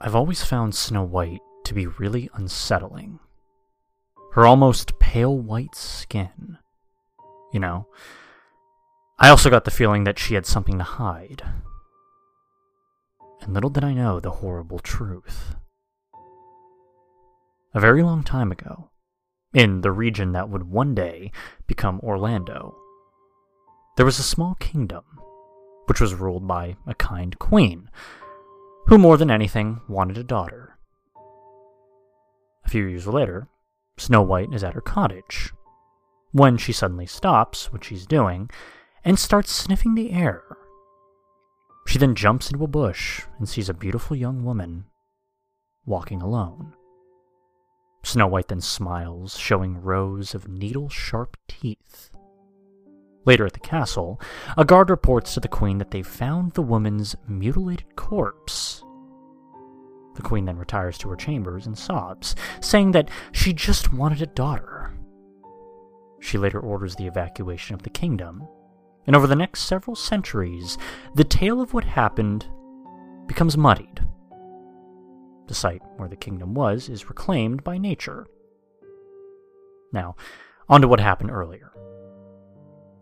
I've always found Snow White to be really unsettling. Her almost pale white skin. You know, I also got the feeling that she had something to hide. And little did I know the horrible truth. A very long time ago, in the region that would one day become Orlando, there was a small kingdom, which was ruled by a kind queen, who more than anything wanted a daughter. A few years later, Snow White is at her cottage, when she suddenly stops what she's doing and starts sniffing the air. She then jumps into a bush and sees a beautiful young woman walking alone. Snow White then smiles, showing rows of needle sharp teeth. Later at the castle, a guard reports to the queen that they've found the woman's mutilated corpse. The queen then retires to her chambers and sobs, saying that she just wanted a daughter. She later orders the evacuation of the kingdom, and over the next several centuries, the tale of what happened becomes muddied. The site where the kingdom was is reclaimed by nature. Now, on to what happened earlier.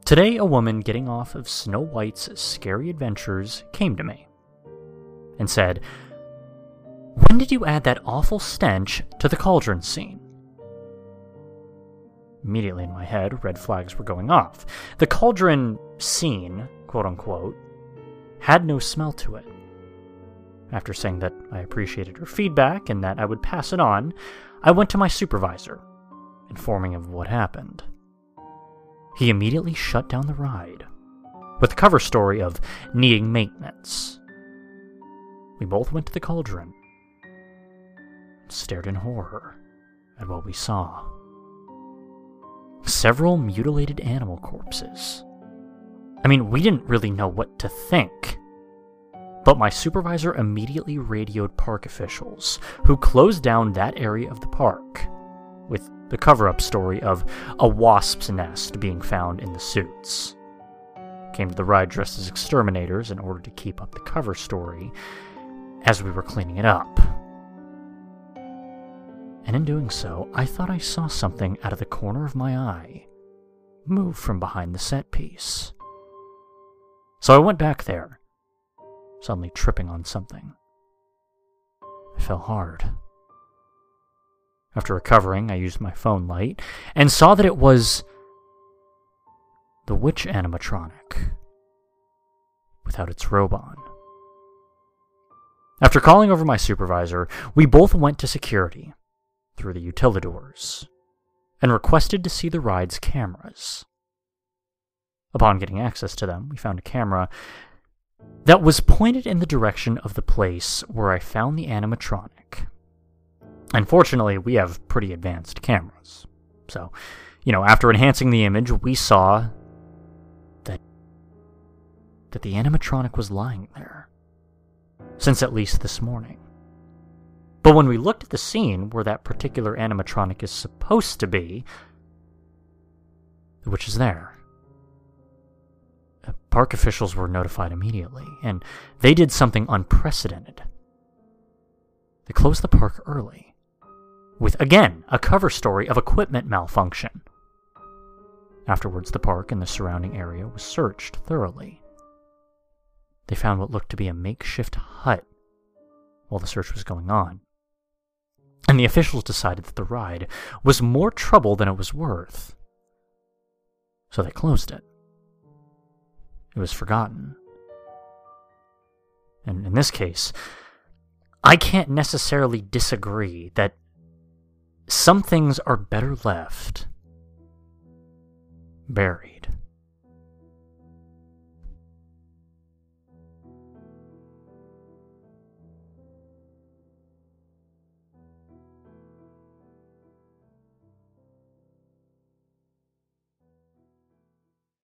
Today, a woman getting off of Snow White's scary adventures came to me and said, When did you add that awful stench to the cauldron scene? Immediately in my head, red flags were going off. The cauldron scene, quote unquote, had no smell to it. After saying that I appreciated her feedback and that I would pass it on, I went to my supervisor, informing him of what happened. He immediately shut down the ride, with the cover story of needing maintenance. We both went to the cauldron, stared in horror at what we saw several mutilated animal corpses. I mean, we didn't really know what to think. But my supervisor immediately radioed park officials, who closed down that area of the park, with the cover up story of a wasp's nest being found in the suits. Came to the ride dressed as exterminators in order to keep up the cover story as we were cleaning it up and in doing so, I thought I saw something out of the corner of my eye move from behind the set piece. So I went back there, suddenly tripping on something. I fell hard. After recovering, I used my phone light and saw that it was the witch animatronic without its robe on. After calling over my supervisor, we both went to security through the utilidors and requested to see the ride's cameras. Upon getting access to them, we found a camera that was pointed in the direction of the place where I found the animatronic. Unfortunately, we have pretty advanced cameras. So, you know, after enhancing the image, we saw that that the animatronic was lying there since at least this morning. But when we looked at the scene where that particular animatronic is supposed to be, the witch is there. Uh, park officials were notified immediately, and they did something unprecedented. They closed the park early, with again a cover story of equipment malfunction. Afterwards, the park and the surrounding area was searched thoroughly. They found what looked to be a makeshift hut while the search was going on and the officials decided that the ride was more trouble than it was worth. So they closed it. It was forgotten. And in this case, I can't necessarily disagree that some things are better left buried.